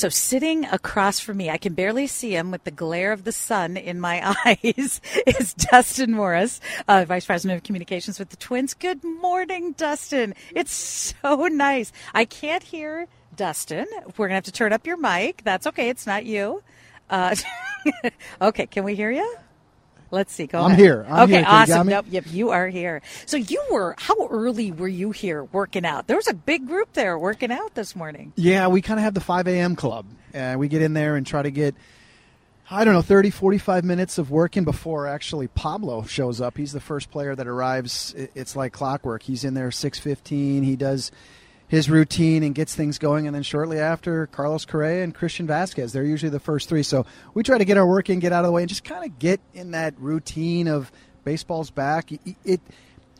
So sitting across from me, I can barely see him with the glare of the sun in my eyes, is Dustin Morse, uh, Vice President of Communications with the Twins. Good morning, Dustin. It's so nice. I can't hear Dustin. We're going to have to turn up your mic. That's okay. It's not you. Uh, okay, can we hear you? Let's see. Go I'm ahead. here. I'm okay, here. Awesome. Nope, yep, you are here. So you were. How early were you here working out? There was a big group there working out this morning. Yeah, we kind of have the 5 a.m. club. Uh, we get in there and try to get, I don't know, 30, 45 minutes of working before actually Pablo shows up. He's the first player that arrives. It's like clockwork. He's in there 6:15. He does his routine and gets things going, and then shortly after, Carlos Correa and Christian Vasquez. They're usually the first three. So we try to get our work in, get out of the way, and just kind of get in that routine of baseball's back. It, it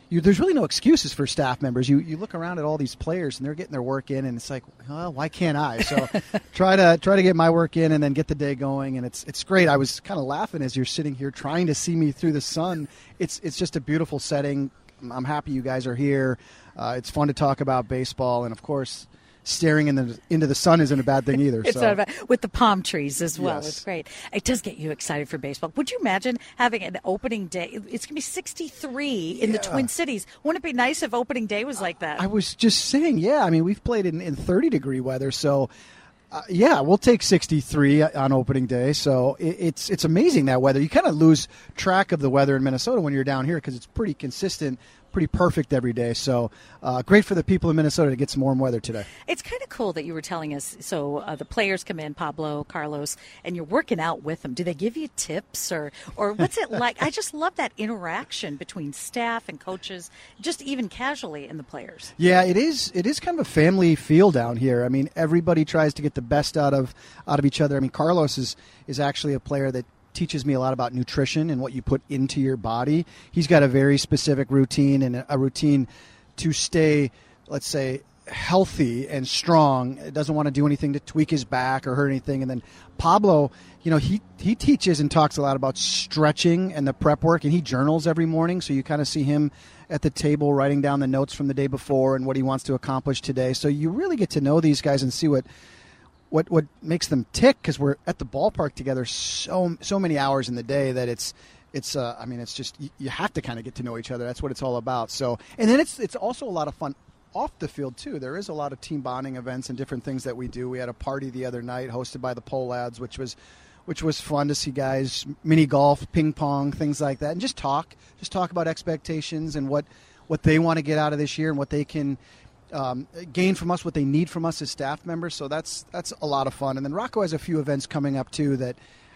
you, there's really no excuses for staff members. You you look around at all these players and they're getting their work in, and it's like, well, why can't I? So try to try to get my work in and then get the day going, and it's it's great. I was kind of laughing as you're sitting here trying to see me through the sun. It's it's just a beautiful setting. I'm happy you guys are here. Uh, it's fun to talk about baseball, and of course, staring in the into the sun isn't a bad thing either. It's so. not about with the palm trees as well. Yes. It's great. It does get you excited for baseball. Would you imagine having an opening day? It's going to be 63 in the Twin Cities. Wouldn't it be nice if opening day was like that? I was just saying, yeah. I mean, we've played in, in 30 degree weather, so uh, yeah, we'll take 63 on opening day. So it, it's it's amazing that weather. You kind of lose track of the weather in Minnesota when you're down here because it's pretty consistent, pretty perfect every day. So uh, great for the people in Minnesota to get some warm weather today. It's kind of cool that you were telling us. So uh, the players come in, Pablo, Carlos, and you're working out with them. Do they give you tips or or what's it like? I just love that interaction between staff and coaches, just even casually, in the players. Yeah, it is. It is kind of a family feel down here. I mean, everybody tries to get the best out of out of each other. I mean, Carlos is is actually a player that teaches me a lot about nutrition and what you put into your body. He's got a very specific routine and a routine to stay, let's say, healthy and strong. Doesn't want to do anything to tweak his back or hurt anything. And then Pablo, you know, he he teaches and talks a lot about stretching and the prep work, and he journals every morning. So you kind of see him at the table writing down the notes from the day before and what he wants to accomplish today. So you really get to know these guys and see what what what makes them tick because we're at the ballpark together so so many hours in the day that it's it's uh, I mean it's just you, you have to kind of get to know each other. That's what it's all about. So and then it's it's also a lot of fun off the field too. There is a lot of team bonding events and different things that we do. We had a party the other night hosted by the Pohlads, which was which was fun to see guys mini golf, ping pong, things like that, and just talk, just talk about expectations and what what they want to get out of this year and what they can um, gain from us, what they need from us as staff members. So that's that's a lot of fun. And then Rocco has a few events coming up too that.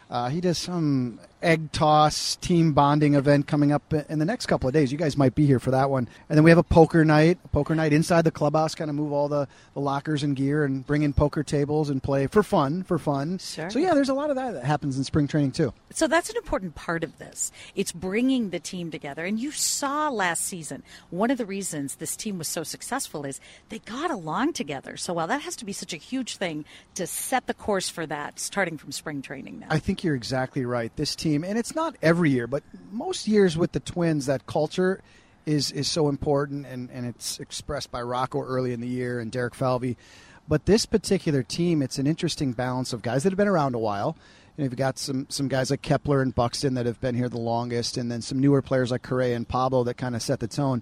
Uh, he does some egg toss team bonding event coming up in the next couple of days. You guys might be here for that one. And then we have a poker night, a poker night inside the clubhouse, kind of move all the, the lockers and gear and bring in poker tables and play for fun, for fun. Sure. So, yeah, there's a lot of that that happens in spring training too. So that's an important part of this. It's bringing the team together. And you saw last season, one of the reasons this team was so successful is they got along together. So while that has to be such a huge thing to set the course for that starting from spring training now. I think you're exactly right. This team, and it's not every year, but most years with the Twins, that culture is is so important, and, and it's expressed by Rocco early in the year and Derek Falvey. But this particular team, it's an interesting balance of guys that have been around a while. know, you've got some some guys like Kepler and Buxton that have been here the longest, and then some newer players like Correa and Pablo that kind of set the tone.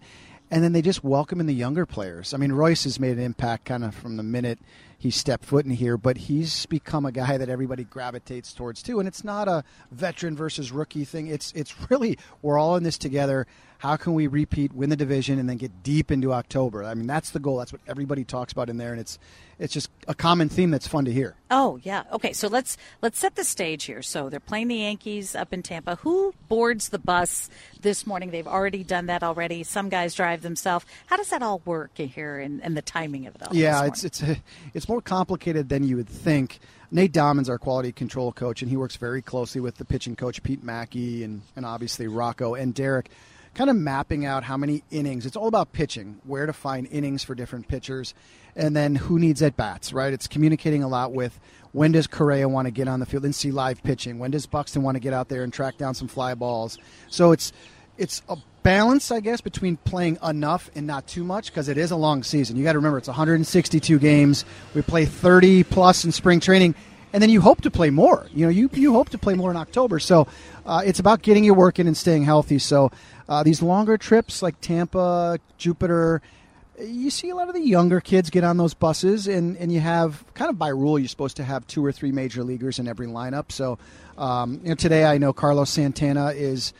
And then they just welcome in the younger players. I mean, Royce has made an impact kind of from the minute he stepped foot in here, but he's become a guy that everybody gravitates towards too. And it's not a veteran versus rookie thing. It's it's really we're all in this together. How can we repeat, win the division, and then get deep into October? I mean, that's the goal. That's what everybody talks about in there, and it's it's just a common theme that's fun to hear. Oh yeah. Okay, so let's let's set the stage here. So they're playing the Yankees up in Tampa. Who boards the bus this morning? They've already done that already. Some guys drive themselves. How does that all work here and, and the timing of it all? Yeah, it's it's it's more complicated than you would think. Nate Dammann's our quality control coach, and he works very closely with the pitching coach Pete Maki and and obviously Rocco and Derek kind of mapping out how many innings. It's all about pitching, where to find innings for different pitchers, and then who needs at bats, right? It's communicating a lot with when does Correa want to get on the field and see live pitching? When does Buxton want to get out there and track down some fly balls? So it's it's a balance, I guess, between playing enough and not too much because it is a long season. You got to remember it's 162 games. We play 30 plus in spring training, and then you hope to play more. You know, you you hope to play more in October. So uh, it's about getting your work in and staying healthy. So uh, these longer trips like Tampa, Jupiter, you see a lot of the younger kids get on those buses, and, and you have kind of by rule you're supposed to have two or three major leaguers in every lineup. So, um, you know, today I know Carlos Santana is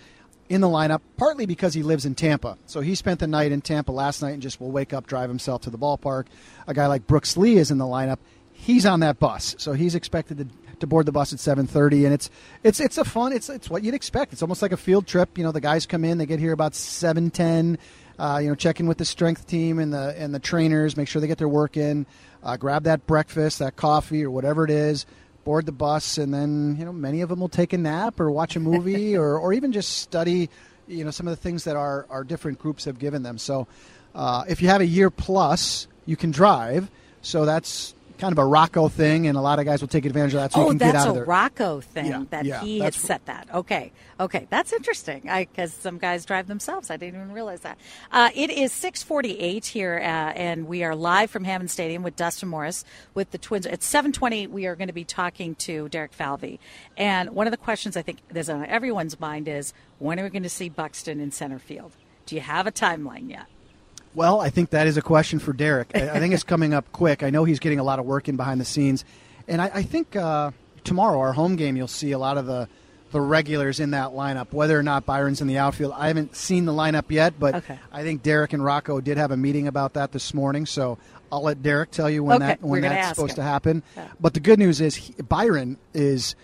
in the lineup partly because he lives in Tampa. So he spent the night in Tampa last night and just will wake up, drive himself to the ballpark. A guy like Brooks Lee is in the lineup. He's on that bus, so he's expected to to board the bus at 7:30, and it's it's it's a fun. It's it's what you'd expect. It's almost like a field trip. You know, the guys come in, they get here about 7:10. Uh, you know, check in with the strength team and the and the trainers, make sure they get their work in. Uh, grab that breakfast, that coffee, or whatever it is. Board the bus, and then you know many of them will take a nap or watch a movie or or even just study. You know some of the things that our our different groups have given them. So uh, if you have a year plus, you can drive. So that's kind of a Rocco thing, and a lot of guys will take advantage of that. So oh, you can that's get out a of there. Rocco thing Yeah, that yeah, he had set that. Okay, okay, that's interesting. Because some guys drive themselves. I didn't even realize that. Uh, it is six forty-eight here, uh, and we are live from Hammond Stadium with Dustin Morse with the Twins. At seven twenty, we are going to be talking to Derek Falvey, and one of the questions I think that's on everyone's mind is when are we going to see Buxton in center field? Do you have a timeline yet? Well, I think that is a question for Derek. I, I think it's coming up quick. I know he's getting a lot of work in behind the scenes, and I, I think uh, tomorrow, our home game, you'll see a lot of the the regulars in that lineup. Whether or not Byron's in the outfield, I haven't seen the lineup yet, but Okay. I think Derek and Rocco did have a meeting about that this morning. So I'll let Derek tell you when Okay, that when that's supposed him. to happen. Yeah. But the good news is he, Byron is.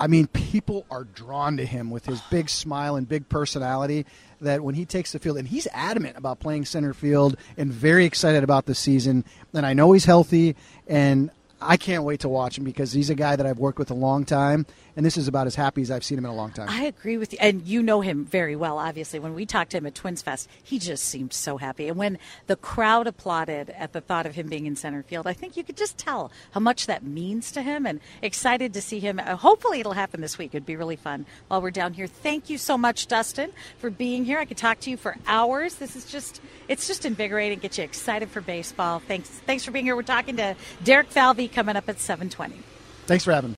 I mean, people are drawn to him with his big smile and big personality. That when he takes the field, and he's adamant about playing center field and very excited about the season. And I know he's healthy, and I can't wait to watch him because he's a guy that I've worked with a long time, and this is about as happy as I've seen him in a long time. I agree with you. And you know him very well, obviously. When we talked to him at Twins Fest, he just seemed so happy. And when the crowd applauded at the thought of him being in center field, I think you could just tell how much that means to him and excited to see him. Uh, hopefully, it'll happen this week. It'd be really fun while we're down here. Thank you so much, Dustin, for being here. I could talk to you for hours. This is just, it's just invigorating, get you excited for baseball. Thanks, thanks for being here. We're talking to Derek Falvey coming up at 720. Thanks for having me.